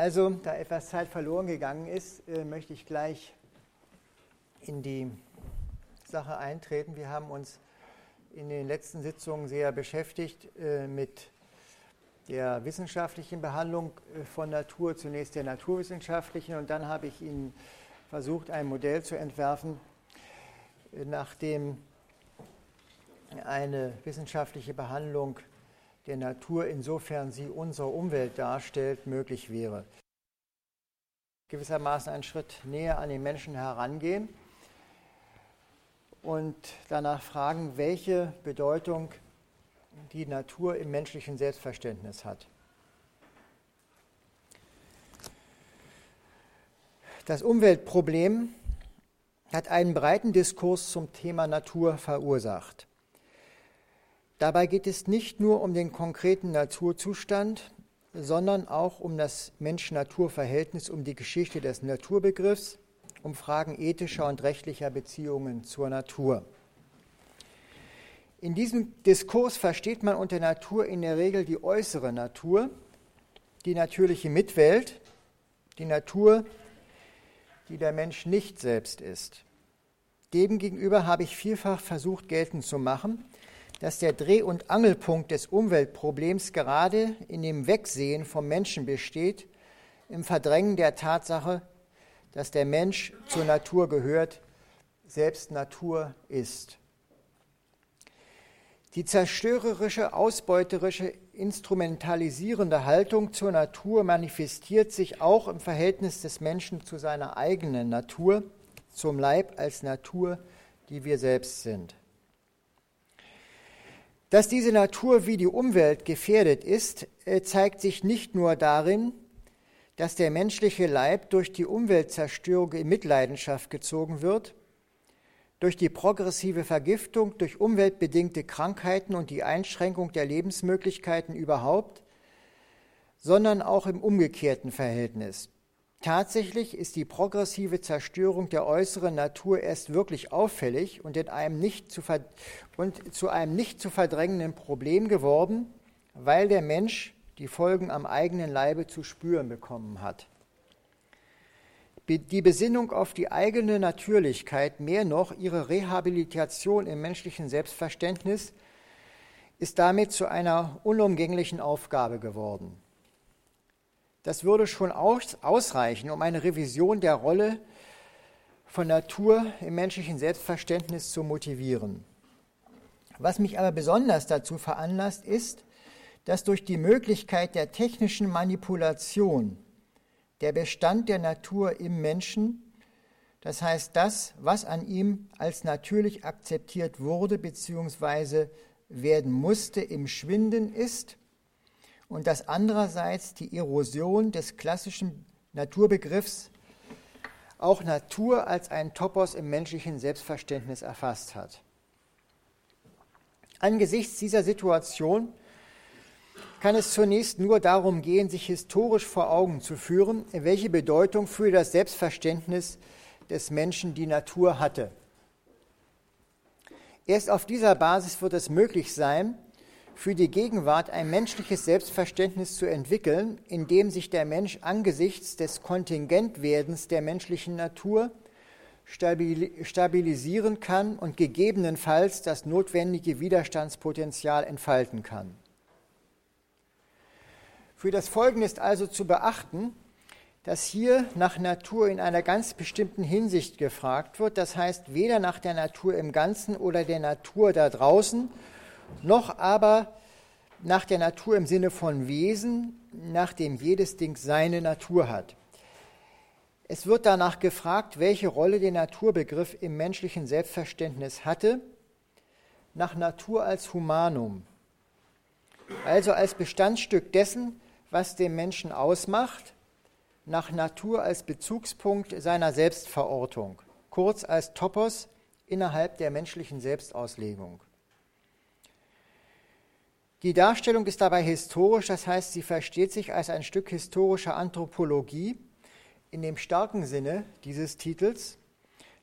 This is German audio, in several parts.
Also, da etwas Zeit verloren gegangen ist, äh, möchte ich gleich in die Sache eintreten. Wir haben uns in den letzten Sitzungen sehr beschäftigt äh, mit der wissenschaftlichen Behandlung äh, von Natur, zunächst der naturwissenschaftlichen, und dann habe ich Ihnen versucht, ein Modell zu entwerfen, nach dem eine wissenschaftliche Behandlung der Natur, insofern sie unsere Umwelt darstellt, möglich wäre. Gewissermaßen einen Schritt näher an den Menschen herangehen und danach fragen, welche Bedeutung die Natur im menschlichen Selbstverständnis hat. Das Umweltproblem hat einen breiten Diskurs zum Thema Natur verursacht. Dabei geht es nicht nur um den konkreten Naturzustand, sondern auch um das Mensch-Natur-Verhältnis, um die Geschichte des Naturbegriffs, um Fragen ethischer und rechtlicher Beziehungen zur Natur. In diesem Diskurs versteht man unter Natur in der Regel die äußere Natur, die natürliche Mitwelt, die Natur, die der Mensch nicht selbst ist. Demgegenüber habe ich vielfach versucht geltend zu machen, dass der Dreh- und Angelpunkt des Umweltproblems gerade in dem Wegsehen vom Menschen besteht, im Verdrängen der Tatsache, dass der Mensch zur Natur gehört, selbst Natur ist. Die zerstörerische, ausbeuterische, instrumentalisierende Haltung zur Natur manifestiert sich auch im Verhältnis des Menschen zu seiner eigenen Natur, zum Leib als Natur, die wir selbst sind. Dass diese Natur wie die Umwelt gefährdet ist, äh, zeigt sich nicht nur darin, dass der menschliche Leib durch die Umweltzerstörung in Mitleidenschaft gezogen wird, durch die progressive Vergiftung, durch umweltbedingte Krankheiten und die Einschränkung der Lebensmöglichkeiten überhaupt, sondern auch im umgekehrten Verhältnis. Tatsächlich ist die progressive Zerstörung der äußeren Natur erst wirklich auffällig und, in einem nicht zu und zu einem nicht zu verdrängenden Problem geworden, weil der Mensch die Folgen am eigenen Leibe zu spüren bekommen hat. Die Besinnung auf die eigene Natürlichkeit, mehr noch ihre Rehabilitation im menschlichen Selbstverständnis, ist damit zu einer unumgänglichen Aufgabe geworden. Das würde schon ausreichen, um eine Revision der Rolle von Natur im menschlichen Selbstverständnis zu motivieren. Was mich aber besonders dazu veranlasst, ist, dass durch die Möglichkeit der technischen Manipulation der Bestand der Natur im Menschen, das heißt das, was an ihm als natürlich akzeptiert wurde bzw. werden musste, im Schwinden ist und dass andererseits die Erosion des klassischen Naturbegriffs auch Natur als ein Topos im menschlichen Selbstverständnis erfasst hat. Angesichts dieser Situation kann es zunächst nur darum gehen, sich historisch vor Augen zu führen, welche Bedeutung für das Selbstverständnis des Menschen die Natur hatte. Erst auf dieser Basis wird es möglich sein, für die Gegenwart ein menschliches Selbstverständnis zu entwickeln, in dem sich der Mensch angesichts des Kontingentwerdens der menschlichen Natur stabilisieren kann und gegebenenfalls das notwendige Widerstandspotenzial entfalten kann. Für das Folgende ist also zu beachten, dass hier nach Natur in einer ganz bestimmten Hinsicht gefragt wird, das heißt weder nach der Natur im Ganzen oder der Natur da draußen, noch aber nach der Natur im Sinne von Wesen, nach dem jedes Ding seine Natur hat. Es wird danach gefragt, welche Rolle der Naturbegriff im menschlichen Selbstverständnis hatte, nach Natur als Humanum, also als Bestandsstück dessen, was den Menschen ausmacht, nach Natur als Bezugspunkt seiner Selbstverortung, kurz als Topos innerhalb der menschlichen Selbstauslegung. Die Darstellung ist dabei historisch, das heißt, sie versteht sich als ein Stück historischer Anthropologie in dem starken Sinne dieses Titels,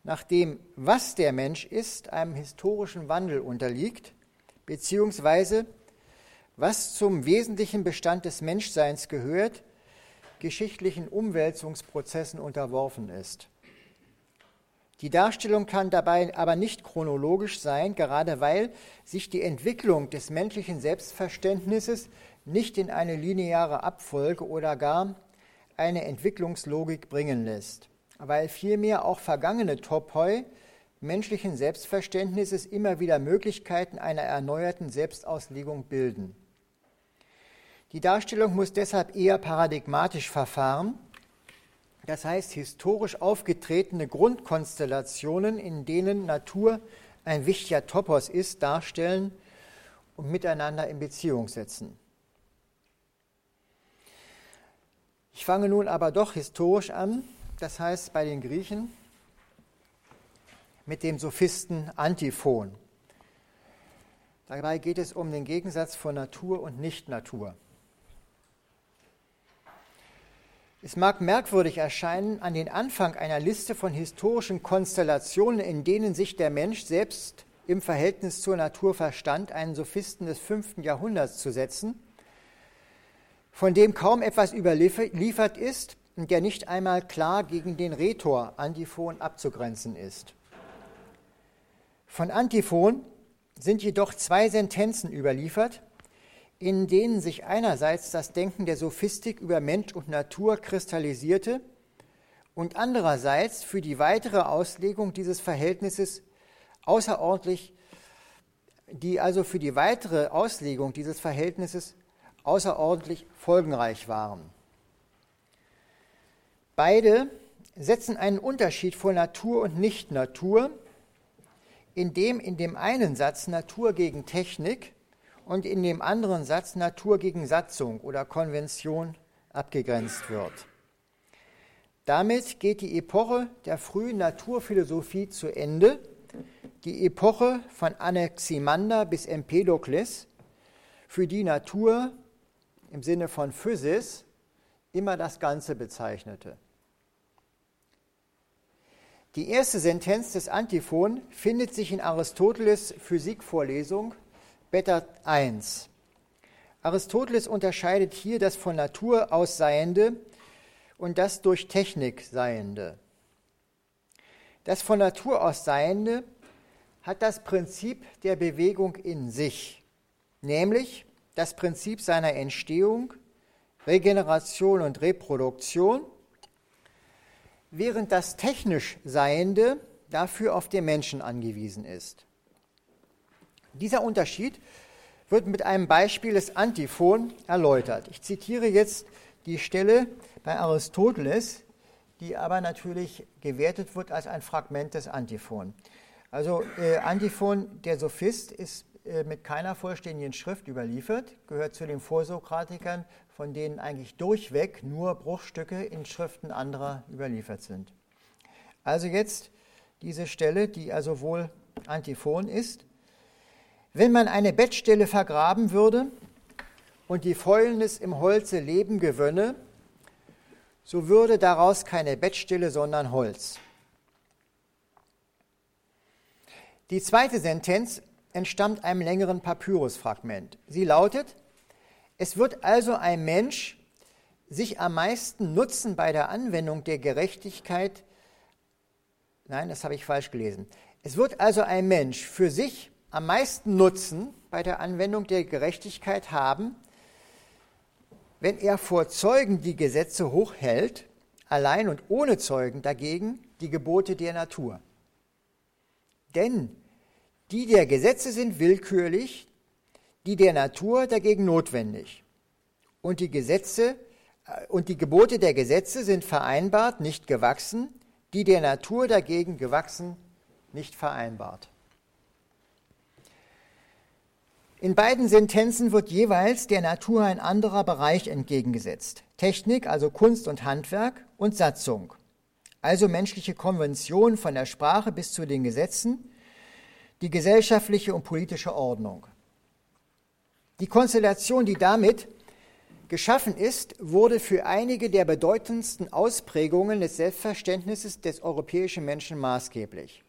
nachdem was der Mensch ist, einem historischen Wandel unterliegt, beziehungsweise was zum wesentlichen Bestand des Menschseins gehört, geschichtlichen Umwälzungsprozessen unterworfen ist. Die Darstellung kann dabei aber nicht chronologisch sein, gerade weil sich die Entwicklung des menschlichen Selbstverständnisses nicht in eine lineare Abfolge oder gar eine Entwicklungslogik bringen lässt, weil vielmehr auch vergangene Topoi menschlichen Selbstverständnisses immer wieder Möglichkeiten einer erneuerten Selbstauslegung bilden. Die Darstellung muss deshalb eher paradigmatisch verfahren, das heißt historisch aufgetretene Grundkonstellationen, in denen Natur ein wichtiger Topos ist, darstellen und miteinander in Beziehung setzen. Ich fange nun aber doch historisch an, das heißt bei den Griechen mit dem Sophisten Antiphon. Dabei geht es um den Gegensatz von Natur und Nicht-Natur. Es mag merkwürdig erscheinen, an den Anfang einer Liste von historischen Konstellationen, in denen sich der Mensch selbst im Verhältnis zur Natur verstand, einen Sophisten des fünften Jahrhunderts zu setzen, von dem kaum etwas überliefert ist und der nicht einmal klar gegen den Rhetor Antiphon abzugrenzen ist. Von Antiphon sind jedoch zwei Sentenzen überliefert, in denen sich einerseits das Denken der Sophistik über Mensch und Natur kristallisierte und andererseits für die weitere Auslegung dieses Verhältnisses außerordentlich, die also für die weitere Auslegung dieses Verhältnisses außerordentlich folgenreich waren. Beide setzen einen Unterschied vor Natur und Nicht-Natur, indem in dem einen Satz Natur gegen Technik und in dem anderen Satz Natur gegen Satzung oder Konvention abgegrenzt wird. Damit geht die Epoche der frühen Naturphilosophie zu Ende, die Epoche von Anaximander bis Empedokles, für die Natur im Sinne von Physis immer das Ganze bezeichnete. Die erste Sentenz des Antiphon findet sich in Aristoteles Physikvorlesung Beta 1. Aristoteles unterscheidet hier das von Natur aus Seiende und das durch Technik Seiende. Das von Natur aus Seiende hat das Prinzip der Bewegung in sich, nämlich das Prinzip seiner Entstehung, Regeneration und Reproduktion, während das technisch Seiende dafür auf den Menschen angewiesen ist. Dieser Unterschied wird mit einem Beispiel des Antiphon erläutert. Ich zitiere jetzt die Stelle bei Aristoteles, die aber natürlich gewertet wird als ein Fragment des Antiphon. Also äh, Antiphon, der Sophist, ist äh, mit keiner vollständigen Schrift überliefert, gehört zu den Vorsokratikern, von denen eigentlich durchweg nur Bruchstücke in Schriften anderer überliefert sind. Also jetzt diese Stelle, die also wohl Antiphon ist. Wenn man eine Bettstelle vergraben würde und die Fäulnis im Holze Leben gewönne, so würde daraus keine Bettstelle, sondern Holz. Die zweite Sentenz entstammt einem längeren Papyrusfragment. Sie lautet, es wird also ein Mensch sich am meisten nutzen bei der Anwendung der Gerechtigkeit. Nein, das habe ich falsch gelesen. Es wird also ein Mensch für sich am meisten Nutzen bei der Anwendung der Gerechtigkeit haben, wenn er vor Zeugen die Gesetze hochhält, allein und ohne Zeugen dagegen die Gebote der Natur. Denn die der Gesetze sind willkürlich, die der Natur dagegen notwendig. Und die Gesetze äh, und die Gebote der Gesetze sind vereinbart, nicht gewachsen, die der Natur dagegen gewachsen, nicht vereinbart. In beiden Sentenzen wird jeweils der Natur ein anderer Bereich entgegengesetzt. Technik, also Kunst und Handwerk, und Satzung, also menschliche Konvention von der Sprache bis zu den Gesetzen, die gesellschaftliche und politische Ordnung. Die Konstellation, die damit geschaffen ist, wurde für einige der bedeutendsten Ausprägungen des Selbstverständnisses des europäischen Menschen maßgeblich.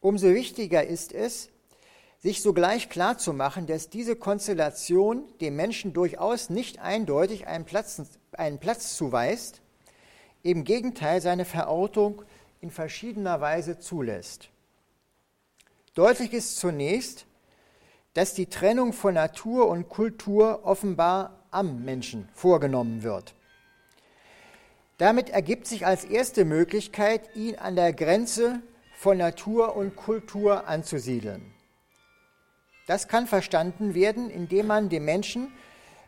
Umso wichtiger ist es, sich sogleich klarzumachen, dass diese Konstellation dem Menschen durchaus nicht eindeutig einen Platz, einen Platz zuweist, im Gegenteil seine Verortung in verschiedener Weise zulässt. Deutlich ist zunächst, dass die Trennung von Natur und Kultur offenbar am Menschen vorgenommen wird. Damit ergibt sich als erste Möglichkeit, ihn an der Grenze von Natur und Kultur anzusiedeln. Das kann verstanden werden, indem man dem Menschen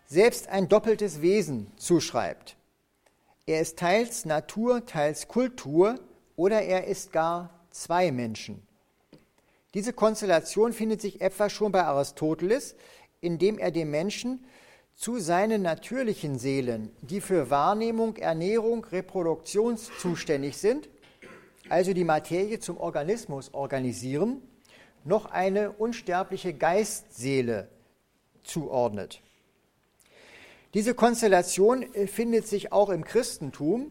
selbst ein doppeltes Wesen zuschreibt. Er ist teils Natur, teils Kultur oder er ist gar zwei Menschen. Diese Konstellation findet sich etwa schon bei Aristoteles, indem er dem Menschen zu seinen natürlichen Seelen, die für Wahrnehmung, Ernährung, Reproduktion zuständig sind, also die Materie zum Organismus organisieren, noch eine unsterbliche Geistseele zuordnet. Diese Konstellation äh, findet sich auch im Christentum,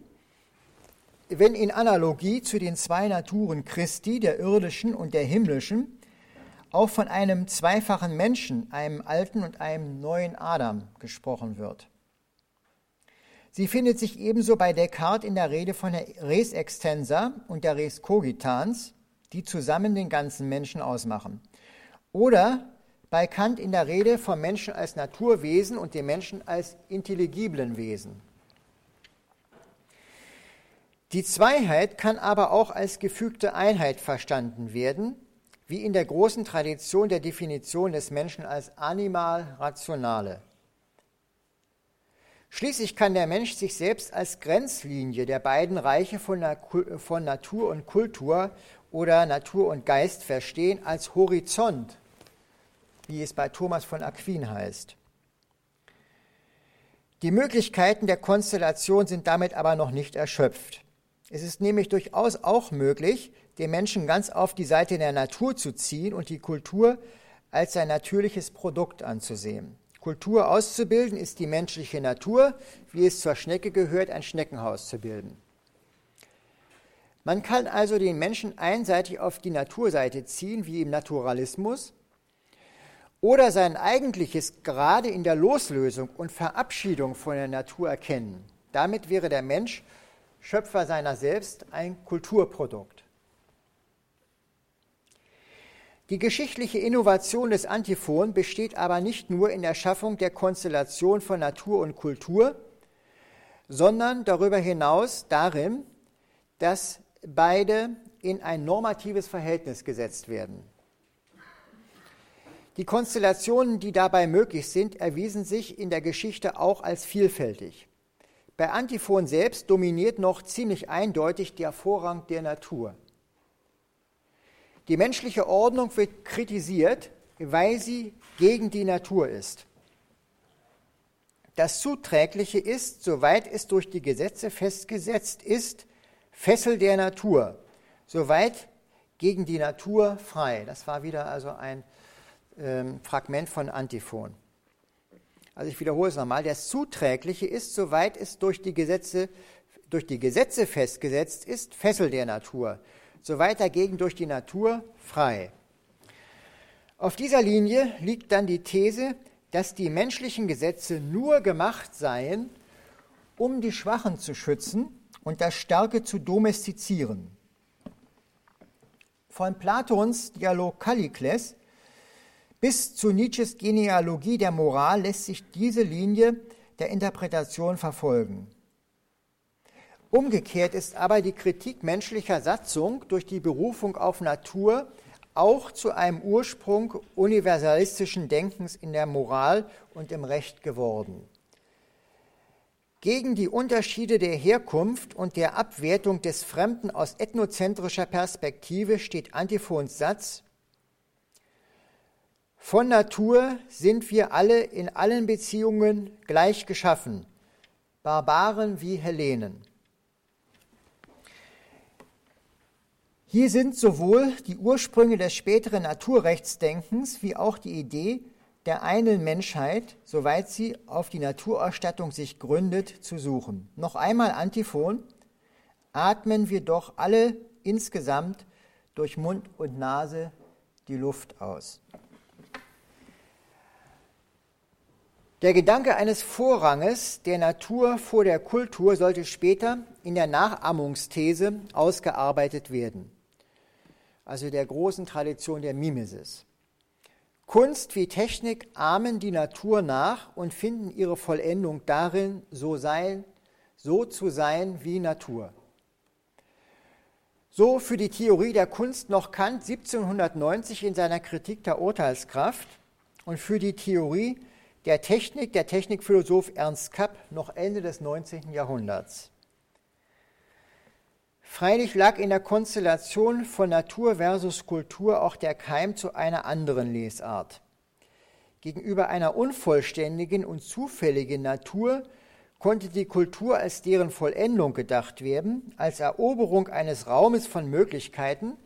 wenn in Analogie zu den zwei Naturen Christi, der irdischen und der himmlischen, auch von einem zweifachen Menschen, einem alten und einem neuen Adam gesprochen wird. Sie findet sich ebenso bei Descartes in der Rede von der Res extensa und der Res cogitans, die zusammen den ganzen Menschen ausmachen. Oder bei Kant in der Rede vom Menschen als Naturwesen und dem Menschen als intelligiblen Wesen. Die Zweiheit kann aber auch als gefügte Einheit verstanden werden, wie in der großen Tradition der Definition des Menschen als animal rationale. Schließlich kann der Mensch sich selbst als Grenzlinie der beiden Reiche von, Natur und Kultur oder Natur und Geist verstehen als Horizont, wie es bei Thomas von Aquin heißt. Die Möglichkeiten der Konstellation sind damit aber noch nicht erschöpft. Es ist nämlich durchaus auch möglich, den Menschen ganz auf die Seite der Natur zu ziehen und die Kultur als sein natürliches Produkt anzusehen. Kultur auszubilden ist die menschliche Natur, wie es zur Schnecke gehört, ein Schneckenhaus zu bilden. Man kann also den Menschen einseitig auf die Naturseite ziehen, wie im Naturalismus, oder sein eigentliches gerade in der Loslösung und Verabschiedung von der Natur erkennen. Damit wäre der Mensch Schöpfer seiner selbst ein Kulturprodukt. Die geschichtliche Innovation des Antiphon besteht aber nicht nur in der Schaffung der Konstellation von Natur und Kultur, sondern darüber hinaus darin, dass beide in ein normatives Verhältnis gesetzt werden. Die Konstellationen, die dabei möglich sind, erwiesen sich in der Geschichte auch als vielfältig. Bei Antiphon selbst dominiert noch ziemlich eindeutig der Vorrang der Natur. Die menschliche Ordnung wird kritisiert, weil sie gegen die Natur ist. Das Zuträgliche ist, soweit es durch die Gesetze festgesetzt ist, Fessel der Natur, soweit gegen die Natur frei. Das war wieder also ein ähm, Fragment von Antiphon. Also ich wiederhole es nochmal. Das Zuträgliche ist, soweit es durch die Gesetze, durch die Gesetze festgesetzt ist, Fessel der Natur soweit dagegen durch die Natur frei. Auf dieser Linie liegt dann die These, dass die menschlichen Gesetze nur gemacht seien, um die Schwachen zu schützen und das Starke zu domestizieren. Von Platons Dialog Kallikles bis zu Nietzsches Genealogie der Moral lässt sich diese Linie der Interpretation verfolgen. Umgekehrt ist aber die Kritik menschlicher Satzung durch die Berufung auf Natur auch zu einem Ursprung universalistischen Denkens in der Moral und im Recht geworden. Gegen die Unterschiede der Herkunft und der Abwertung des Fremden aus ethnozentrischer Perspektive steht Antiphons Satz, von Natur sind wir alle in allen Beziehungen gleich geschaffen, Barbaren wie Hellenen. Hier sind sowohl die Ursprünge des späteren Naturrechtsdenkens wie auch die Idee der einen Menschheit, soweit sie auf die Naturerstattung sich gründet, zu suchen. Noch einmal Antiphon, atmen wir doch alle insgesamt durch Mund und Nase die Luft aus. Der Gedanke eines Vorranges der Natur vor der Kultur sollte später in der Nachahmungsthese ausgearbeitet werden, also der großen Tradition der Mimesis. Kunst wie Technik ahmen die Natur nach und finden ihre Vollendung darin, so, sein, so zu sein wie Natur. So für die Theorie der Kunst noch Kant 1790 in seiner Kritik der Urteilskraft und für die Theorie der Technik der Technikphilosoph Ernst Kapp noch Ende des 19. Jahrhunderts. Freilich lag in der Konstellation von Natur versus Kultur auch der Keim zu einer anderen Lesart. Gegenüber einer unvollständigen und zufälligen Natur konnte die Kultur als deren Vollendung gedacht werden, als Eroberung eines Raumes von Möglichkeiten,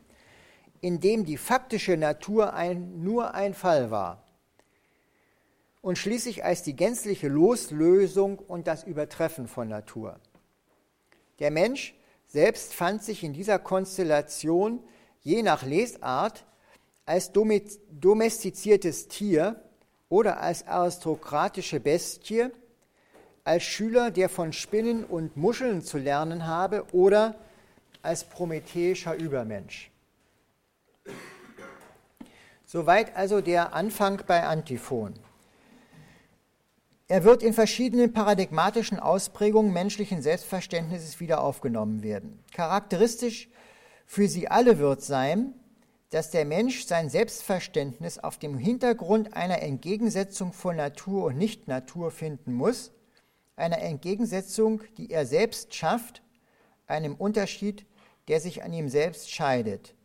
in dem die faktische Natur ein, nur ein Fall war und schließlich als die gänzliche Loslösung und das Übertreffen von Natur. Der Mensch selbst fand sich in dieser Konstellation je nach Lesart als domestiziertes Tier oder als aristokratische Bestie, als Schüler, der von Spinnen und Muscheln zu lernen habe oder als prometheischer Übermensch. Soweit also der Anfang bei Antiphon. Er wird in verschiedenen paradigmatischen Ausprägungen menschlichen Selbstverständnisses wieder aufgenommen werden. Charakteristisch für sie alle wird sein, dass der Mensch sein Selbstverständnis auf dem Hintergrund einer Entgegensetzung von Natur und Nicht-Natur finden muss, einer Entgegensetzung, die er selbst schafft, einem Unterschied, der sich an ihm selbst scheidet.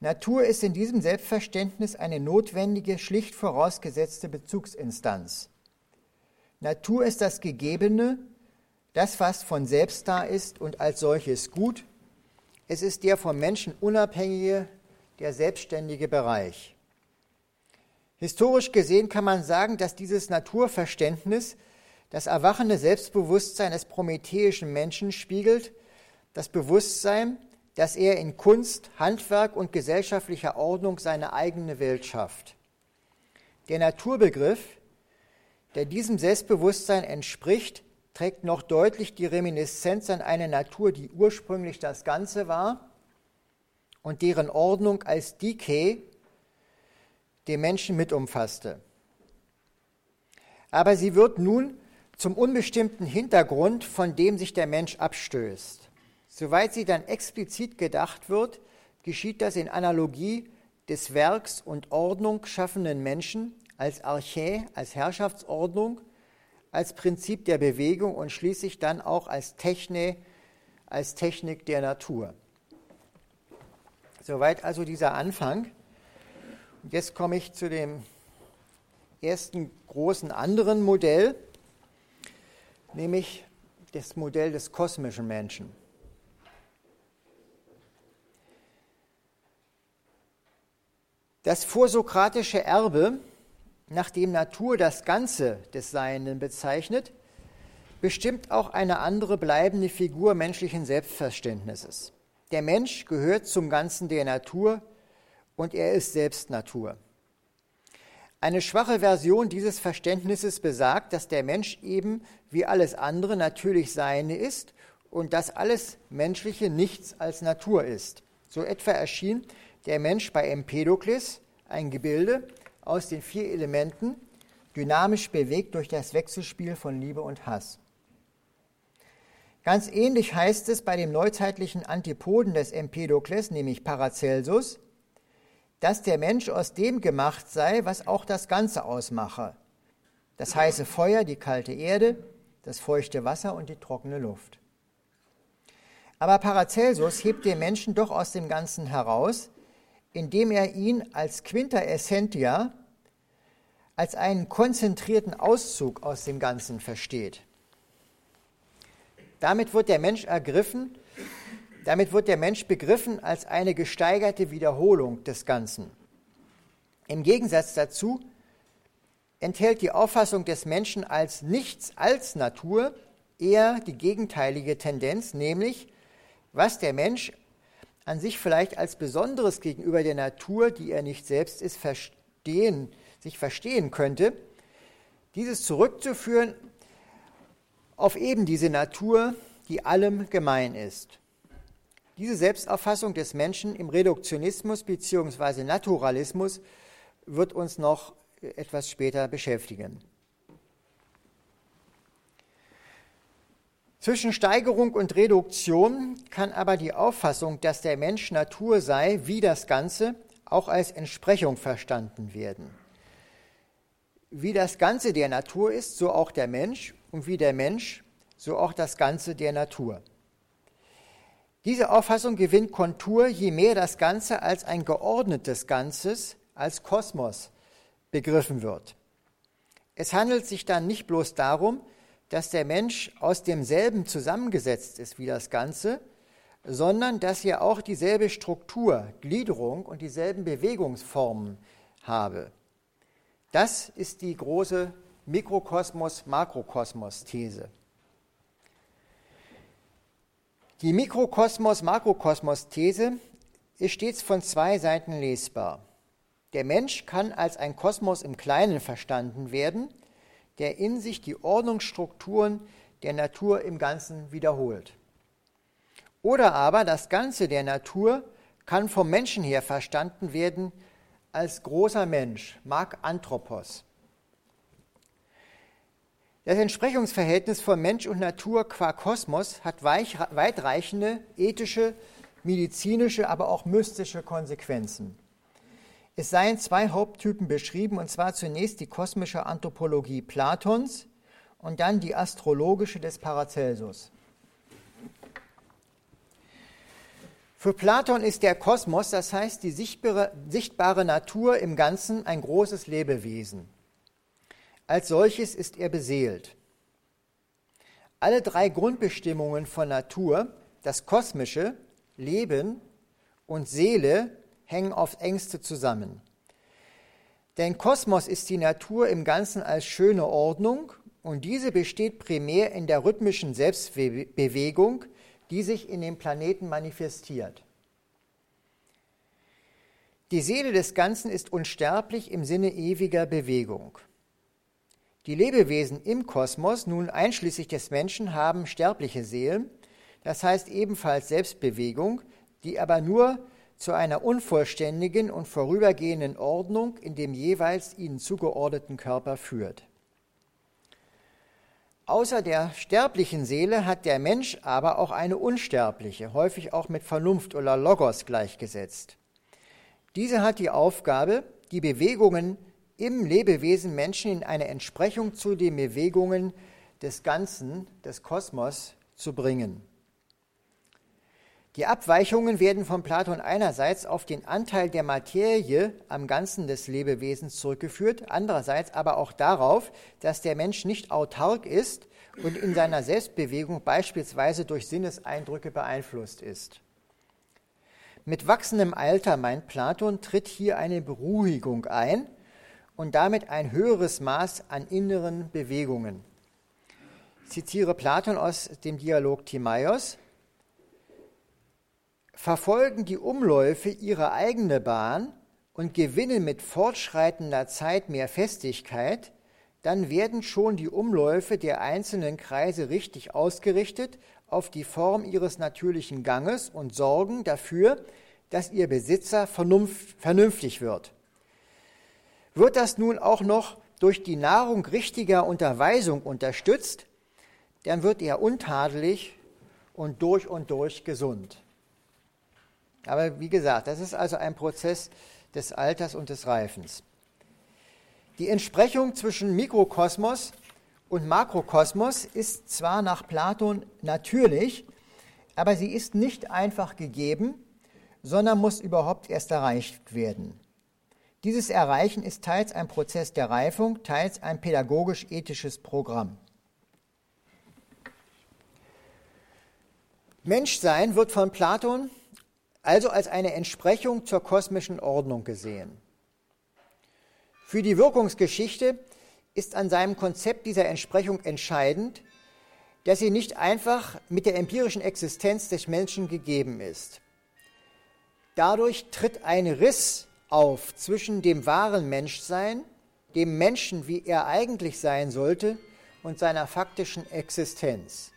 Natur ist in diesem Selbstverständnis eine notwendige, schlicht vorausgesetzte Bezugsinstanz. Natur ist das Gegebene, das, was von selbst da ist und als solches gut. Es ist der vom Menschen unabhängige, der selbstständige Bereich. Historisch gesehen kann man sagen, dass dieses Naturverständnis das erwachende Selbstbewusstsein des prometheischen Menschen spiegelt, das Bewusstsein, dass er in Kunst, Handwerk und gesellschaftlicher Ordnung seine eigene Welt schafft. Der Naturbegriff, der diesem Selbstbewusstsein entspricht, trägt noch deutlich die Reminiszenz an eine Natur, die ursprünglich das Ganze war und deren Ordnung als Decay den Menschen mit umfasste. Aber sie wird nun zum unbestimmten Hintergrund, von dem sich der Mensch abstößt. Soweit sie dann explizit gedacht wird, geschieht das in Analogie des Werks und Ordnung schaffenden Menschen als Archä, als Herrschaftsordnung, als Prinzip der Bewegung und schließlich dann auch als Techne, als Technik der Natur. Soweit also dieser Anfang. Und jetzt komme ich zu dem ersten großen anderen Modell, nämlich das Modell des kosmischen Menschen. Das vorsokratische Erbe, nach dem Natur das Ganze des Seienden bezeichnet, bestimmt auch eine andere bleibende Figur menschlichen Selbstverständnisses. Der Mensch gehört zum Ganzen der Natur und er ist selbst Natur. Eine schwache Version dieses Verständnisses besagt, dass der Mensch eben wie alles andere natürlich Seine ist und dass alles Menschliche nichts als Natur ist. So etwa erschien der Mensch bei Empedokles ein Gebilde aus den vier Elementen, dynamisch bewegt durch das Wechselspiel von Liebe und Hass. Ganz ähnlich heißt es bei dem neuzeitlichen Antipoden des Empedokles, nämlich Paracelsus, dass der Mensch aus dem gemacht sei, was auch das Ganze ausmache. Das heiße Feuer, die kalte Erde, das feuchte Wasser und die trockene Luft. Aber Paracelsus hebt den Menschen doch aus dem Ganzen heraus, indem er ihn als Quinta Essentia, als einen konzentrierten Auszug aus dem Ganzen versteht. Damit wird der Mensch ergriffen, damit wird der Mensch begriffen als eine gesteigerte Wiederholung des Ganzen. Im Gegensatz dazu enthält die Auffassung des Menschen als nichts als Natur eher die gegenteilige Tendenz, nämlich was der Mensch an sich vielleicht als Besonderes gegenüber der Natur, die er nicht selbst ist, verstehen, sich verstehen könnte, Dieses zurückzuführen auf eben diese Natur, die allem gemein ist. Diese Selbstauffassung des Menschen im Reduktionismus bzw. Naturalismus wird uns noch etwas später beschäftigen. Zwischen Steigerung und Reduktion kann aber die Auffassung, dass der Mensch Natur sei, wie das Ganze, auch als Entsprechung verstanden werden. Wie das Ganze der Natur ist, so auch der Mensch, und wie der Mensch, so auch das Ganze der Natur. Diese Auffassung gewinnt Kontur, je mehr das Ganze als ein geordnetes Ganzes, als Kosmos begriffen wird. Es handelt sich dann nicht bloß darum, dass der Mensch aus demselben zusammengesetzt ist wie das Ganze, sondern dass er auch dieselbe Struktur, Gliederung und dieselben Bewegungsformen habe. Das ist die große Mikrokosmos-Makrokosmos-These. Die Mikrokosmos-Makrokosmos-These ist stets von zwei Seiten lesbar. Der Mensch kann als ein Kosmos im Kleinen verstanden werden, der in sich die Ordnungsstrukturen der Natur im Ganzen wiederholt. Oder aber das Ganze der Natur kann vom Menschen her verstanden werden als großer Mensch, Mark Anthropos. Das Entsprechungsverhältnis von Mensch und Natur qua Kosmos hat weitreichende ethische, medizinische, aber auch mystische Konsequenzen. Es seien zwei Haupttypen beschrieben, und zwar zunächst die kosmische Anthropologie Platons und dann die astrologische des Paracelsus. Für Platon ist der Kosmos, das heißt die sichtbare, sichtbare Natur im Ganzen, ein großes Lebewesen. Als solches ist er beseelt. Alle drei Grundbestimmungen von Natur, das Kosmische, Leben und Seele, hängen auf Ängste zusammen. Denn Kosmos ist die Natur im Ganzen als schöne Ordnung und diese besteht primär in der rhythmischen Selbstbewegung, die sich in dem Planeten manifestiert. Die Seele des Ganzen ist unsterblich im Sinne ewiger Bewegung. Die Lebewesen im Kosmos, nun einschließlich des Menschen, haben sterbliche Seelen, das heißt ebenfalls Selbstbewegung, die aber nur zu einer unvollständigen und vorübergehenden Ordnung in dem jeweils ihnen zugeordneten Körper führt. Außer der sterblichen Seele hat der Mensch aber auch eine unsterbliche, häufig auch mit Vernunft oder Logos gleichgesetzt. Diese hat die Aufgabe, die Bewegungen im Lebewesen Menschen in eine Entsprechung zu den Bewegungen des Ganzen, des Kosmos zu bringen. Die Abweichungen werden von Platon einerseits auf den Anteil der Materie am Ganzen des Lebewesens zurückgeführt, andererseits aber auch darauf, dass der Mensch nicht autark ist und in seiner Selbstbewegung beispielsweise durch Sinneseindrücke beeinflusst ist. Mit wachsendem Alter, meint Platon, tritt hier eine Beruhigung ein und damit ein höheres Maß an inneren Bewegungen. Ich zitiere Platon aus dem Dialog Timaios verfolgen die Umläufe ihre eigene Bahn und gewinnen mit fortschreitender Zeit mehr Festigkeit, dann werden schon die Umläufe der einzelnen Kreise richtig ausgerichtet auf die Form ihres natürlichen Ganges und sorgen dafür, dass ihr Besitzer vernünftig wird. Wird das nun auch noch durch die Nahrung richtiger Unterweisung unterstützt, dann wird er untadelig und durch und durch gesund. Aber wie gesagt, das ist also ein Prozess des Alters und des Reifens. Die Entsprechung zwischen Mikrokosmos und Makrokosmos ist zwar nach Platon natürlich, aber sie ist nicht einfach gegeben, sondern muss überhaupt erst erreicht werden. Dieses Erreichen ist teils ein Prozess der Reifung, teils ein pädagogisch-ethisches Programm. Menschsein wird von Platon also als eine Entsprechung zur kosmischen Ordnung gesehen. Für die Wirkungsgeschichte ist an seinem Konzept dieser Entsprechung entscheidend, dass sie nicht einfach mit der empirischen Existenz des Menschen gegeben ist. Dadurch tritt ein Riss auf zwischen dem wahren Menschsein, dem Menschen, wie er eigentlich sein sollte, und seiner faktischen Existenz.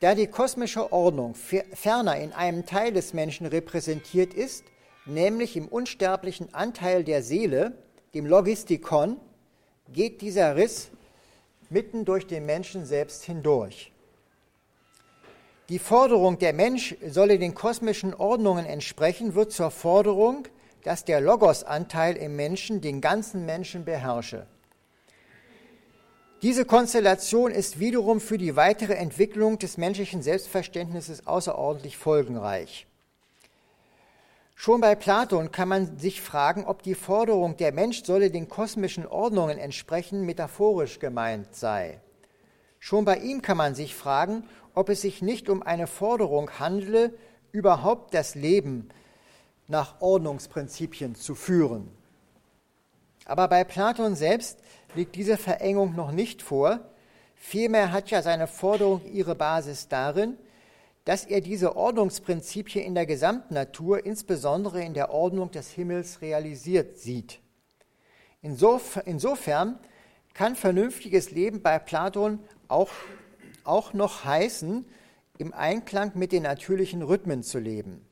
Da die kosmische Ordnung ferner in einem Teil des Menschen repräsentiert ist, nämlich im unsterblichen Anteil der Seele, dem Logistikon, geht dieser Riss mitten durch den Menschen selbst hindurch. Die Forderung, der Mensch solle den kosmischen Ordnungen entsprechen, wird zur Forderung, dass der Logos-Anteil im Menschen den ganzen Menschen beherrsche. Diese Konstellation ist wiederum für die weitere Entwicklung des menschlichen Selbstverständnisses außerordentlich folgenreich. Schon bei Platon kann man sich fragen, ob die Forderung, der Mensch solle den kosmischen Ordnungen entsprechen, metaphorisch gemeint sei. Schon bei ihm kann man sich fragen, ob es sich nicht um eine Forderung handele, überhaupt das Leben nach Ordnungsprinzipien zu führen. Aber bei Platon selbst liegt diese Verengung noch nicht vor. Vielmehr hat ja seine Forderung ihre Basis darin, dass er diese Ordnungsprinzipien in der Gesamtnatur, insbesondere in der Ordnung des Himmels, realisiert sieht. Insofern kann vernünftiges Leben bei Platon auch, auch noch heißen, im Einklang mit den natürlichen Rhythmen zu leben.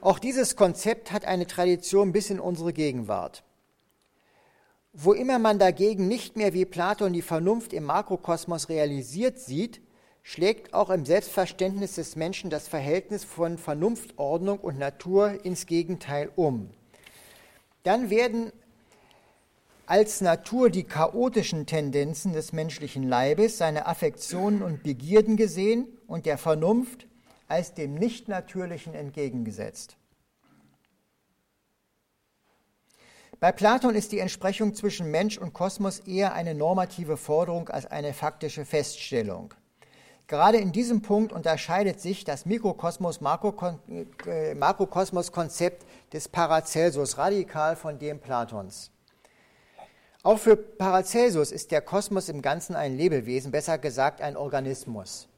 Auch dieses Konzept hat eine Tradition bis in unsere Gegenwart. Wo immer man dagegen nicht mehr wie Platon die Vernunft im Makrokosmos realisiert sieht, schlägt auch im Selbstverständnis des Menschen das Verhältnis von Vernunftordnung und Natur ins Gegenteil um. Dann werden als Natur die chaotischen Tendenzen des menschlichen Leibes, seine Affektionen und Begierden gesehen und der Vernunft als dem Nichtnatürlichen entgegengesetzt. Bei Platon ist die Entsprechung zwischen Mensch und Kosmos eher eine normative Forderung als eine faktische Feststellung. Gerade in diesem Punkt unterscheidet sich das Mikrokosmos-Makrokosmos-Konzept des Paracelsus radikal von dem Platons. Auch für Paracelsus ist der Kosmos im Ganzen ein Lebewesen, besser gesagt ein Organismus.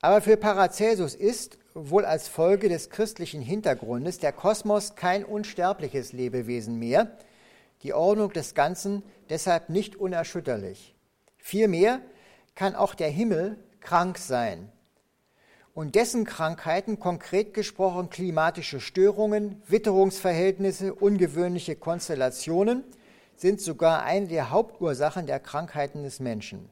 Aber für Paracelsus ist, wohl als Folge des christlichen Hintergrundes, der Kosmos kein unsterbliches Lebewesen mehr, die Ordnung des Ganzen deshalb nicht unerschütterlich. Vielmehr kann auch der Himmel krank sein. Und dessen Krankheiten, konkret gesprochen klimatische Störungen, Witterungsverhältnisse, ungewöhnliche Konstellationen, sind sogar eine der Hauptursachen der Krankheiten des Menschen.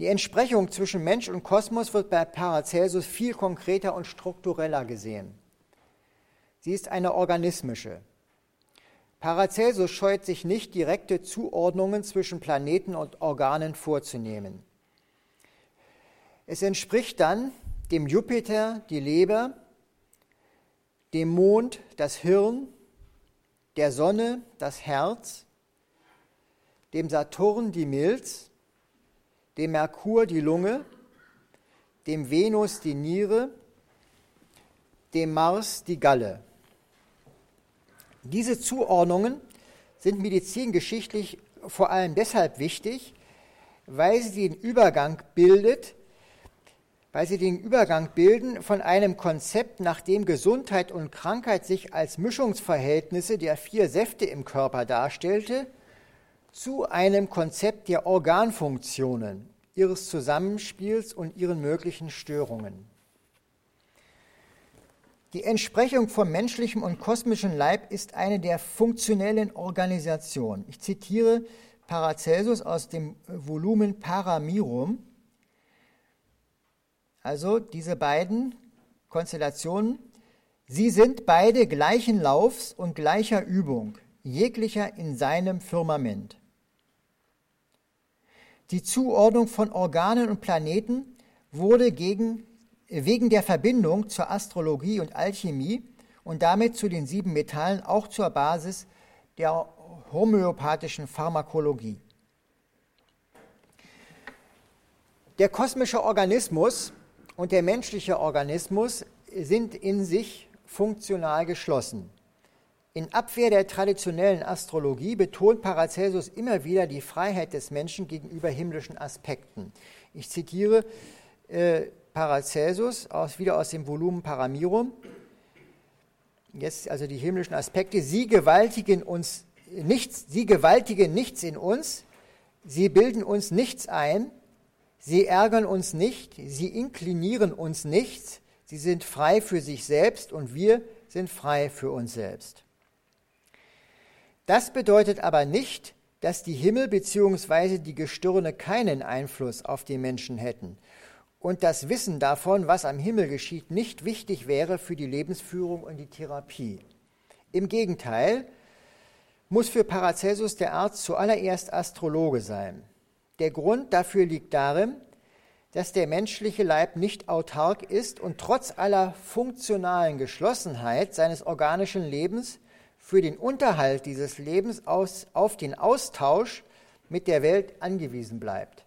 Die Entsprechung zwischen Mensch und Kosmos wird bei Paracelsus viel konkreter und struktureller gesehen. Sie ist eine organismische. Paracelsus scheut sich nicht, direkte Zuordnungen zwischen Planeten und Organen vorzunehmen. Es entspricht dann dem Jupiter die Leber, dem Mond das Hirn, der Sonne das Herz, dem Saturn die Milz, dem Merkur die Lunge, dem Venus die Niere, dem Mars die Galle. Diese Zuordnungen sind medizingeschichtlich vor allem deshalb wichtig, weil sie den Übergang bildet, weil sie den Übergang bilden von einem Konzept, nach dem Gesundheit und Krankheit sich als Mischungsverhältnisse der vier Säfte im Körper darstellte, zu einem Konzept der Organfunktionen, ihres Zusammenspiels und ihren möglichen Störungen. Die Entsprechung von menschlichem und kosmischem Leib ist eine der funktionellen Organisationen. Ich zitiere Paracelsus aus dem Volumen Paramirum. Also diese beiden Konstellationen, sie sind beide gleichen Laufs und gleicher Übung, jeglicher in seinem Firmament. Die Zuordnung von Organen und Planeten wurde gegen, wegen der Verbindung zur Astrologie und Alchemie und damit zu den sieben Metallen auch zur Basis der homöopathischen Pharmakologie. Der kosmische Organismus und der menschliche Organismus sind in sich funktional geschlossen. In Abwehr der traditionellen Astrologie betont Paracelsus immer wieder die Freiheit des Menschen gegenüber himmlischen Aspekten. Ich zitiere äh, Paracelsus aus, wieder aus dem Volumen Paramirum. jetzt also die himmlischen Aspekte, sie gewaltigen uns nichts, sie gewaltigen nichts in uns, sie bilden uns nichts ein, sie ärgern uns nicht, sie inklinieren uns nichts, sie sind frei für sich selbst und wir sind frei für uns selbst. Das bedeutet aber nicht, dass die Himmel bzw. die Gestirne keinen Einfluss auf die Menschen hätten und das Wissen davon, was am Himmel geschieht, nicht wichtig wäre für die Lebensführung und die Therapie. Im Gegenteil, muss für Paracelsus der Arzt zuallererst Astrologe sein. Der Grund dafür liegt darin, dass der menschliche Leib nicht autark ist und trotz aller funktionalen Geschlossenheit seines organischen Lebens für den Unterhalt dieses Lebens aus, auf den Austausch mit der Welt angewiesen bleibt.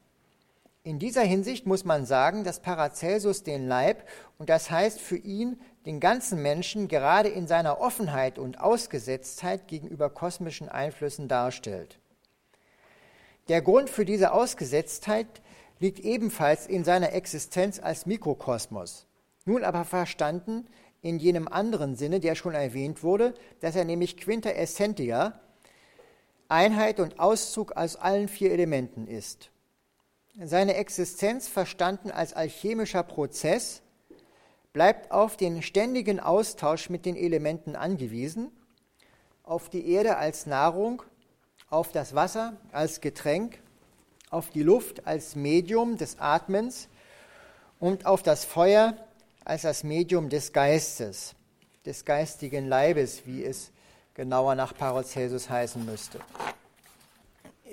In dieser Hinsicht muss man sagen, dass Paracelsus den Leib, und das heißt für ihn den ganzen Menschen, gerade in seiner Offenheit und Ausgesetztheit gegenüber kosmischen Einflüssen darstellt. Der Grund für diese Ausgesetztheit liegt ebenfalls in seiner Existenz als Mikrokosmos. Nun aber verstanden in jenem anderen Sinne, der schon erwähnt wurde, dass er nämlich Quinta Essentia, Einheit und Auszug aus allen vier Elementen ist. Seine Existenz verstanden als alchemischer Prozess, bleibt auf den ständigen Austausch mit den Elementen angewiesen, auf die Erde als Nahrung, auf das Wasser als Getränk, auf die Luft als Medium des Atmens und auf das Feuer als das Medium des Geistes, des geistigen Leibes, wie es genauer nach Paracelsus heißen müsste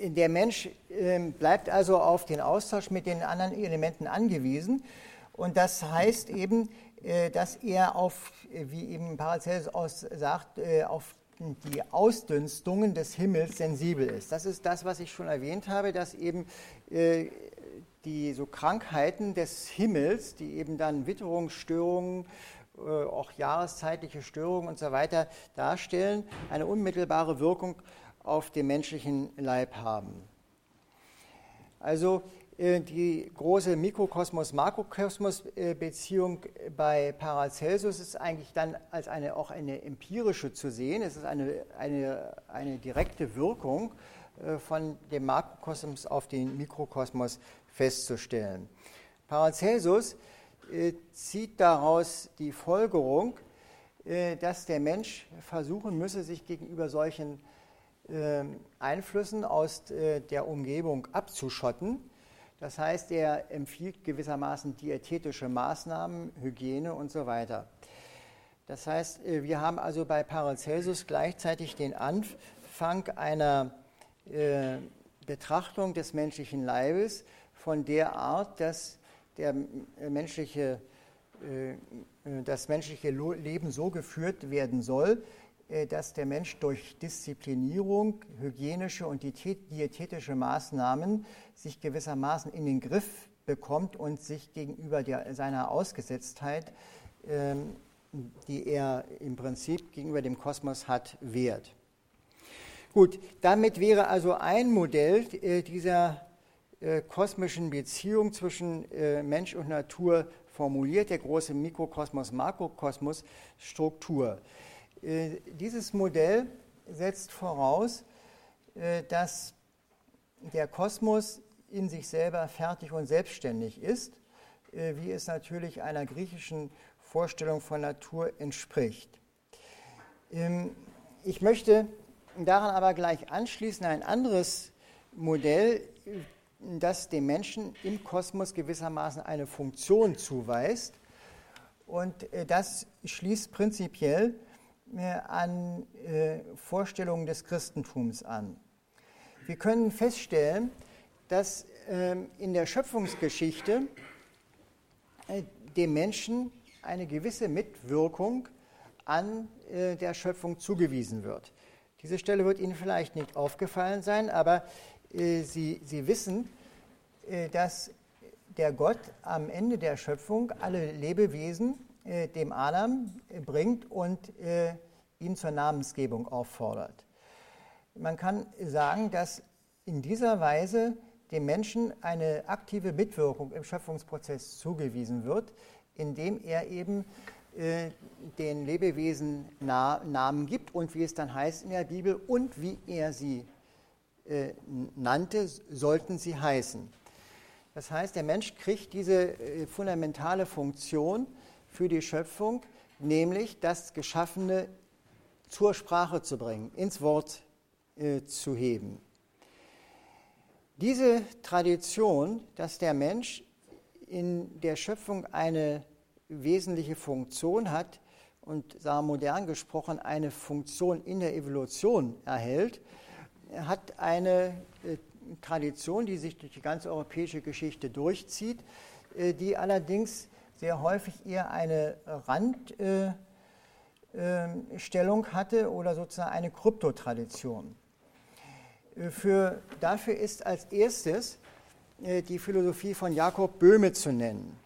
der Mensch ähm, bleibt also auf den Austausch mit den anderen Elementen angewiesen. Und das heißt eben, äh, dass er auf, wie eben Paracelsus sagt, äh, auf die Ausdünstungen des Himmels sensibel ist. Das ist das, was ich schon erwähnt habe, dass eben äh, die so Krankheiten des Himmels, die eben dann Witterungsstörungen, auch jahreszeitliche Störungen und so weiter darstellen, eine unmittelbare Wirkung auf dem menschlichen Leib haben. Also äh, die große Mikrokosmos-Makrokosmos-Beziehung bei Paracelsus ist eigentlich dann als eine, auch eine empirische zu sehen. Es ist eine, eine, eine direkte Wirkung äh, von dem Makrokosmos auf den Mikrokosmos festzustellen. Paracelsus äh, zieht daraus die Folgerung, dass der Mensch versuchen müsse, sich gegenüber solchen ähm, Einflüssen aus äh, der Umgebung abzuschotten. Das heißt, er empfiehlt gewissermaßen diätetische Maßnahmen, Hygiene und so weiter. Das heißt, äh, wir haben also bei Paracelsus gleichzeitig den Anfang einer äh, Betrachtung des menschlichen Leibes von der Art, dass der menschliche, das menschliche Leben so geführt werden soll, äh, dass der Mensch durch Disziplinierung, hygienische und diätetische Maßnahmen sich gewissermaßen in den Griff bekommt und sich gegenüber der, seiner Ausgesetztheit, ähm, die er im Prinzip gegenüber dem Kosmos hat, wehrt. Gut, damit wäre also ein Modell äh, dieser äh, kosmischen Beziehung zwischen Mensch und Natur formuliert, der große Mikrokosmos-Makrokosmos-Struktur. Äh, dieses Modell setzt voraus, äh, dass der Kosmos in sich selber fertig und selbstständig ist, äh, wie es natürlich einer griechischen Vorstellung von Natur entspricht. Ähm, ich möchte daran aber gleich anschließen ein anderes Modell, das dem Menschen im Kosmos gewissermaßen eine Funktion zuweist. Und das schließt prinzipiell an äh, Vorstellungen des Christentums an. Wir können feststellen, dass ähm, in der Schöpfungsgeschichte äh, dem Menschen eine gewisse Mitwirkung an äh, der Schöpfung zugewiesen wird. Diese Stelle wird Ihnen vielleicht nicht aufgefallen sein, aber Sie, Sie wissen, dass der Gott am Ende der Schöpfung alle Lebewesen äh, dem Adam bringt und äh, ihn zur Namensgebung auffordert. Man kann sagen, dass in dieser Weise dem Menschen eine aktive Mitwirkung im Schöpfungsprozess zugewiesen wird, indem er eben äh, den Lebewesen Na Namen gibt und wie es dann heißt in der Bibel und wie er sie äh, nannte, sollten sie heißen. Das heißt, der Mensch kriegt diese äh, fundamentale Funktion für die Schöpfung, nämlich das Geschaffene zur Sprache zu bringen, ins Wort äh, zu heben. Diese Tradition, dass der Mensch in der Schöpfung eine wesentliche Funktion hat und sagen modern gesprochen eine Funktion in der Evolution erhält, hat eine äh, Tradition, die sich durch die ganze europäische Geschichte durchzieht, äh, die allerdings sehr häufig eher eine Randstellung äh, hatte oder sozusagen eine Kryptotradition. Für, dafür ist als erstes die Philosophie von Jakob Böhme zu nennen.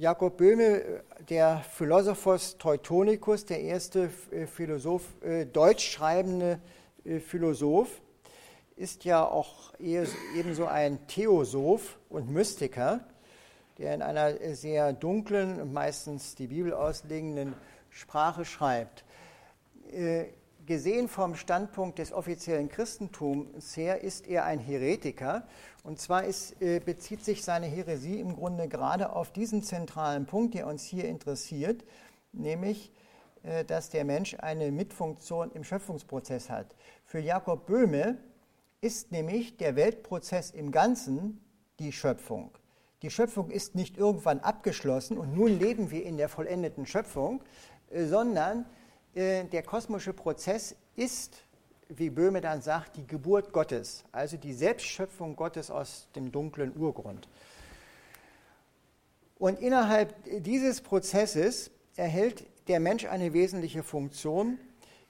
Jakob Böhme, der Philosophos Teutonicus, der erste äh, Philosoph, äh, deutsch schreibende äh, Philosoph, ist ja auch ebenso ein Theosoph und Mystiker, der in einer sehr dunklen, meistens die Bibel auslegenden Sprache schreibt. Gesehen vom Standpunkt des offiziellen Christentums her ist er ein Heretiker und zwar ist, äh, bezieht sich seine Häresie im Grunde gerade auf diesen zentralen Punkt, der uns hier interessiert, nämlich, äh, dass der Mensch eine Mitfunktion im Schöpfungsprozess hat. Für Jakob Böhme ist nämlich der Weltprozess im Ganzen die Schöpfung. Die Schöpfung ist nicht irgendwann abgeschlossen und nun leben wir in der vollendeten Schöpfung, äh, sondern der kosmische Prozess ist wie Böhme dann sagt, die Geburt Gottes, also die Selbstschöpfung Gottes aus dem dunklen Urgrund. Und innerhalb dieses Prozesses erhält der Mensch eine wesentliche Funktion,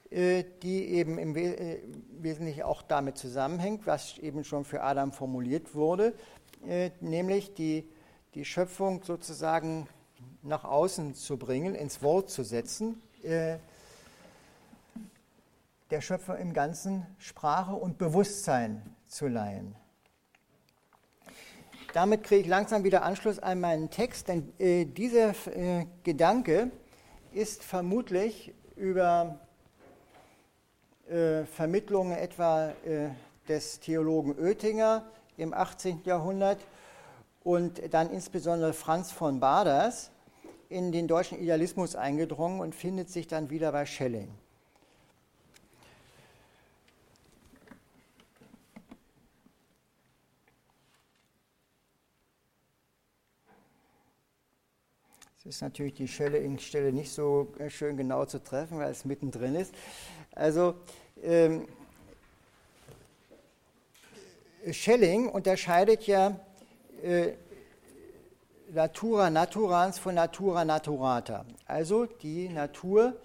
äh, die eben im äh, Wesentlichen auch damit zusammenhängt, was eben schon für Adam formuliert wurde, äh, nämlich die, die Schöpfung sozusagen nach außen zu bringen, ins Wort zu setzen der Schöpfer im Ganzen Sprache und Bewusstsein zu leihen. Damit kriege ich langsam wieder Anschluss an meinen Text, denn äh, dieser äh, Gedanke ist vermutlich über äh, Vermittlungen etwa äh, des Theologen Oettinger im 18. Jahrhundert und dann insbesondere Franz von Baders in den deutschen Idealismus eingedrungen und findet sich dann wieder bei Schelling. Es ist natürlich die Stelle nicht so äh, schön genau zu treffen, weil es mittendrin ist. Also ähm, Schelling unterscheidet ja äh, Natura naturans von Natura naturata. Also die Natur,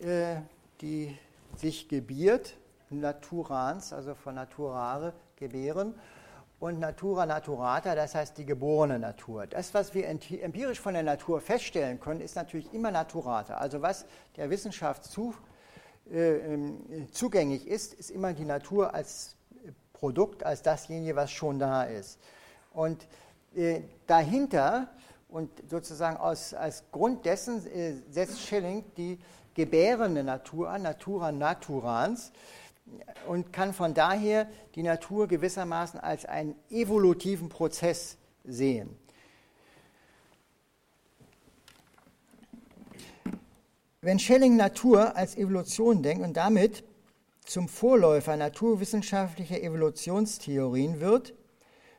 äh, die sich gebiert, naturans, also von naturare, gebären, und Natura naturata, das heißt die geborene Natur. Das, was wir empirisch von der Natur feststellen können, ist natürlich immer naturata. Also was der Wissenschaft zu, äh, ähm, zugänglich ist, ist immer die Natur als Produkt, als dasjenige, was schon da ist. Und äh, dahinter und sozusagen aus, als Grund dessen äh, setzt Schilling die gebärende Natur an, Natura naturans, und kann von daher die Natur gewissermaßen als einen evolutiven Prozess sehen. Wenn Schelling Natur als Evolution denkt und damit zum Vorläufer naturwissenschaftlicher Evolutionstheorien wird,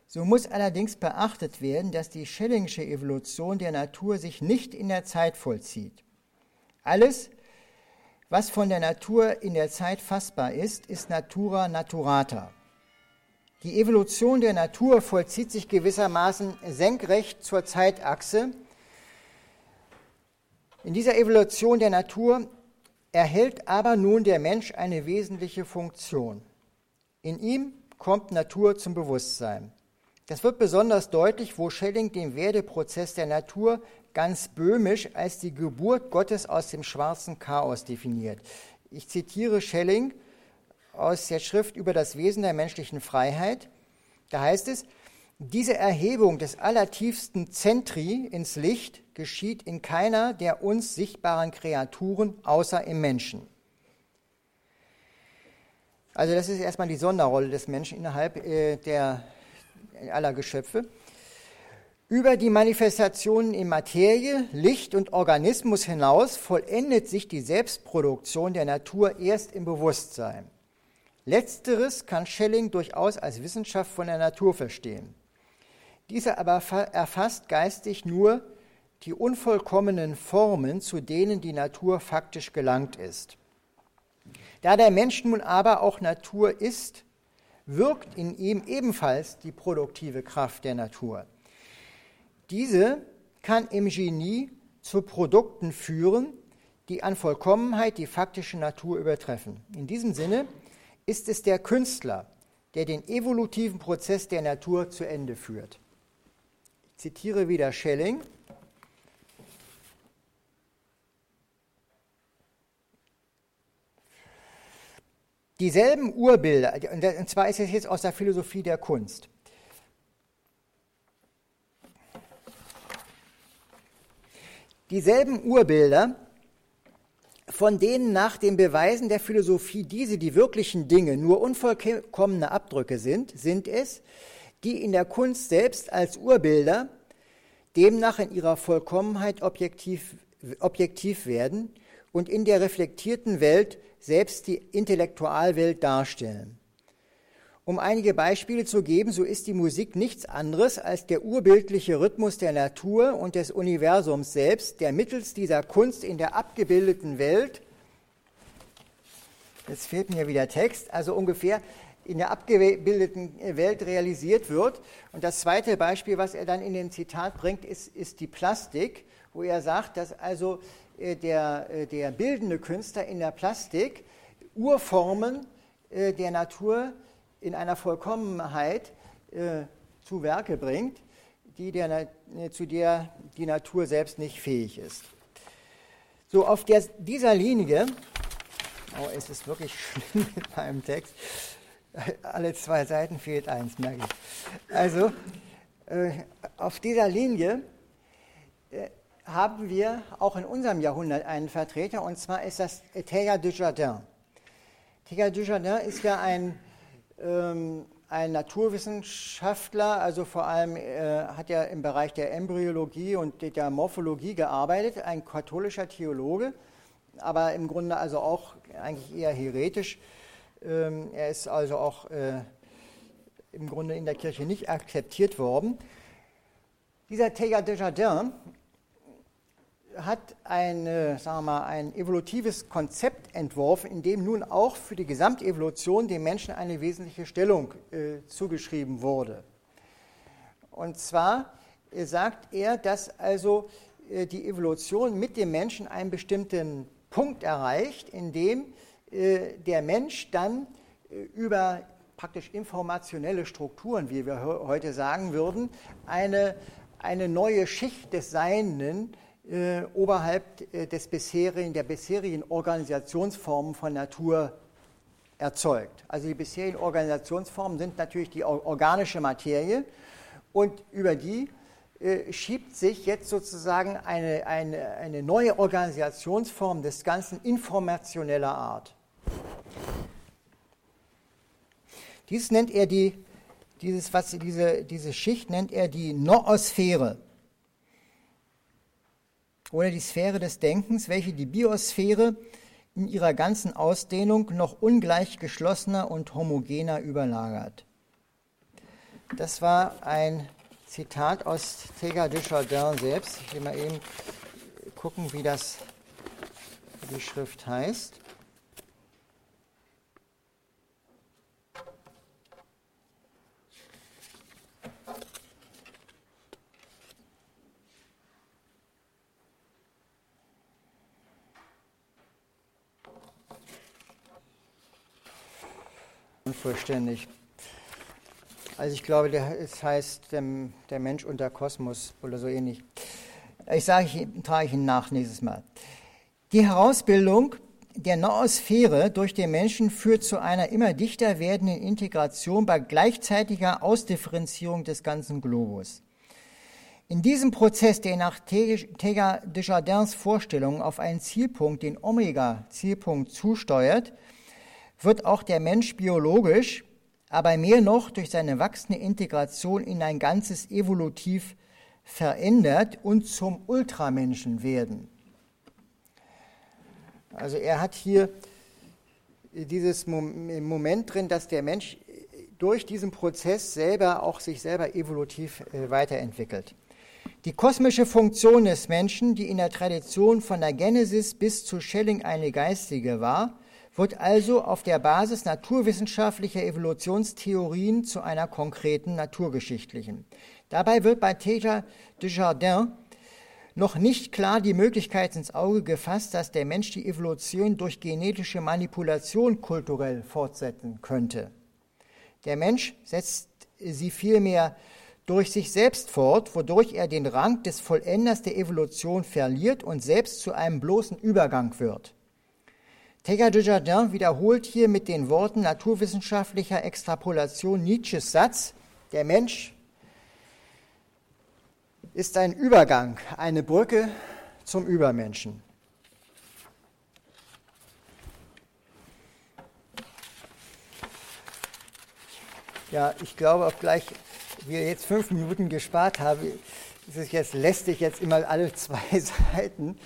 so muss allerdings beachtet werden, dass die Schellingsche Evolution der Natur sich nicht in der Zeit vollzieht. Alles, was von der Natur in der Zeit fassbar ist, ist Natura naturata. Die Evolution der Natur vollzieht sich gewissermaßen senkrecht zur Zeitachse. In dieser Evolution der Natur erhält aber nun der Mensch eine wesentliche Funktion. In ihm kommt Natur zum Bewusstsein. Das wird besonders deutlich, wo Schelling den Werdeprozess der Natur ganz böhmisch als die Geburt Gottes aus dem schwarzen Chaos definiert. Ich zitiere Schelling aus der Schrift über das Wesen der menschlichen Freiheit. Da heißt es, Diese Erhebung des allertiefsten Zentri ins Licht geschieht in keiner der uns sichtbaren Kreaturen außer im Menschen. Also das ist erstmal die Sonderrolle des Menschen innerhalb äh, der, aller Geschöpfe. Über die Manifestationen in Materie, Licht und Organismus hinaus vollendet sich die Selbstproduktion der Natur erst im Bewusstsein. Letzteres kann Schelling durchaus als Wissenschaft von der Natur verstehen. Dieser aber erfasst geistig nur die unvollkommenen Formen, zu denen die Natur faktisch gelangt ist. Da der Mensch nun aber auch Natur ist, wirkt in ihm ebenfalls die produktive Kraft der Natur. Diese kann im Genie zu Produkten führen, die an Vollkommenheit die faktische Natur übertreffen. In diesem Sinne ist es der Künstler, der den evolutiven Prozess der Natur zu Ende führt. Ich zitiere wieder Schelling. Dieselben Urbilder, und zwar ist es jetzt aus der Philosophie der Kunst. Dieselben Urbilder, von denen nach den Beweisen der Philosophie diese die wirklichen Dinge nur unvollkommene Abdrücke sind, sind es, die in der Kunst selbst als Urbilder demnach in ihrer Vollkommenheit objektiv, objektiv werden und in der reflektierten Welt selbst die Intellektualwelt darstellen. Um einige Beispiele zu geben, so ist die Musik nichts anderes als der urbildliche Rhythmus der Natur und des Universums selbst, der mittels dieser Kunst in der abgebildeten Welt, jetzt fehlt mir wieder Text, also ungefähr in der abgebildeten Welt realisiert wird. Und das zweite Beispiel, was er dann in dem Zitat bringt, ist, ist die Plastik, wo er sagt, dass also äh, der, äh, der bildende Künstler in der Plastik Urformen äh, der Natur in einer Vollkommenheit äh, zu Werke bringt, die der, zu der die Natur selbst nicht fähig ist. So, auf der, dieser Linie, oh, es ist wirklich schlimm mit meinem Text, alle zwei Seiten fehlt eins, merke ich. Also, äh, auf dieser Linie äh, haben wir auch in unserem Jahrhundert einen Vertreter, und zwar ist das Teilhard de Jardin. Teilhard de Jardin ist ja ein ein Naturwissenschaftler, also vor allem äh, hat er im Bereich der Embryologie und der Morphologie gearbeitet, ein katholischer Theologe, aber im Grunde also auch eigentlich eher heretisch. Ähm, er ist also auch äh, im Grunde in der Kirche nicht akzeptiert worden. Dieser Teilhard de Jardin hat eine, sagen wir mal, ein evolutives Konzept entworfen, in dem nun auch für die Gesamtevolution dem Menschen eine wesentliche Stellung äh, zugeschrieben wurde. Und zwar äh, sagt er, dass also äh, die Evolution mit dem Menschen einen bestimmten Punkt erreicht, in dem äh, der Mensch dann äh, über praktisch informationelle Strukturen, wie wir heute sagen würden, eine, eine neue Schicht des Seienden äh, oberhalb äh, des bisherigen, der bisherigen Organisationsformen von Natur erzeugt. Also die bisherigen Organisationsformen sind natürlich die organische Materie und über die äh, schiebt sich jetzt sozusagen eine, eine, eine neue Organisationsform des Ganzen informationeller Art. Dies nennt er die, dieses, was, diese, diese Schicht nennt er die Noosphäre oder die Sphäre des Denkens, welche die Biosphäre in ihrer ganzen Ausdehnung noch ungleich geschlossener und homogener überlagert. Das war ein Zitat aus Teilhard de Chardin selbst. Ich will mal eben gucken, wie das die Schrift heißt. Unvollständig. Also ich glaube, es heißt der, Mensch und der Kosmos oder so ähnlich. Ich sage, ich trage Ihnen nach nächstes Mal. Die Herausbildung der Noosphäre durch den Menschen führt zu einer immer dichter werdenden Integration bei gleichzeitiger Ausdifferenzierung des ganzen Globus. In diesem Prozess, der nach Teilhard de Jardins Vorstellung auf einen Zielpunkt, den Omega-Zielpunkt, zusteuert, wird auch der Mensch biologisch, aber mehr noch durch seine wachsende Integration in ein Ganzes evolutiv verändert und zum Ultramenschen werden. Also er hat hier dieses Moment drin, dass der Mensch durch diesen Prozess selber auch sich selber evolutiv äh, weiterentwickelt. Die kosmische Funktion des Menschen, die in der Tradition von der Genesis bis zu Schelling eine geistige war, wird also auf der Basis naturwissenschaftlicher Evolutionstheorien zu einer konkreten naturgeschichtlichen. Dabei wird bei de Jardin noch nicht klar die Möglichkeit ins Auge gefasst, dass der Mensch die Evolution durch genetische Manipulation kulturell fortsetzen könnte. Der Mensch setzt sie vielmehr durch sich selbst fort, wodurch er den Rang des Vollenders der Evolution verliert und selbst zu einem bloßen Übergang wird. Teilhard de Jardin wiederholt hier mit den Worten naturwissenschaftlicher Extrapolation Nietzsches Satz, der Mensch ist ein Übergang, eine Brücke zum Übermenschen. Ja, ich glaube, obgleich wir jetzt fünf Minuten gespart haben, ist es jetzt lästig, jetzt immer alle zwei Seiten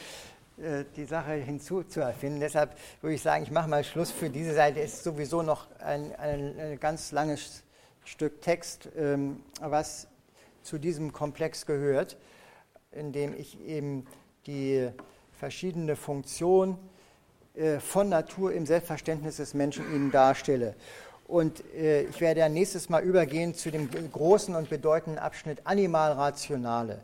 die Sache hinzuzuerfinden. Deshalb würde ich sagen, ich mache mal Schluss für diese Seite. Es ist sowieso noch ein, ein, ein ganz langes Stück Text, ähm, was zu diesem Komplex gehört, in dem ich eben die verschiedene Funktion äh, von Natur im Selbstverständnis des Menschen Ihnen darstelle. Und äh, ich werde ja nächstes Mal übergehen zu dem großen und bedeutenden Abschnitt Animal Rationale.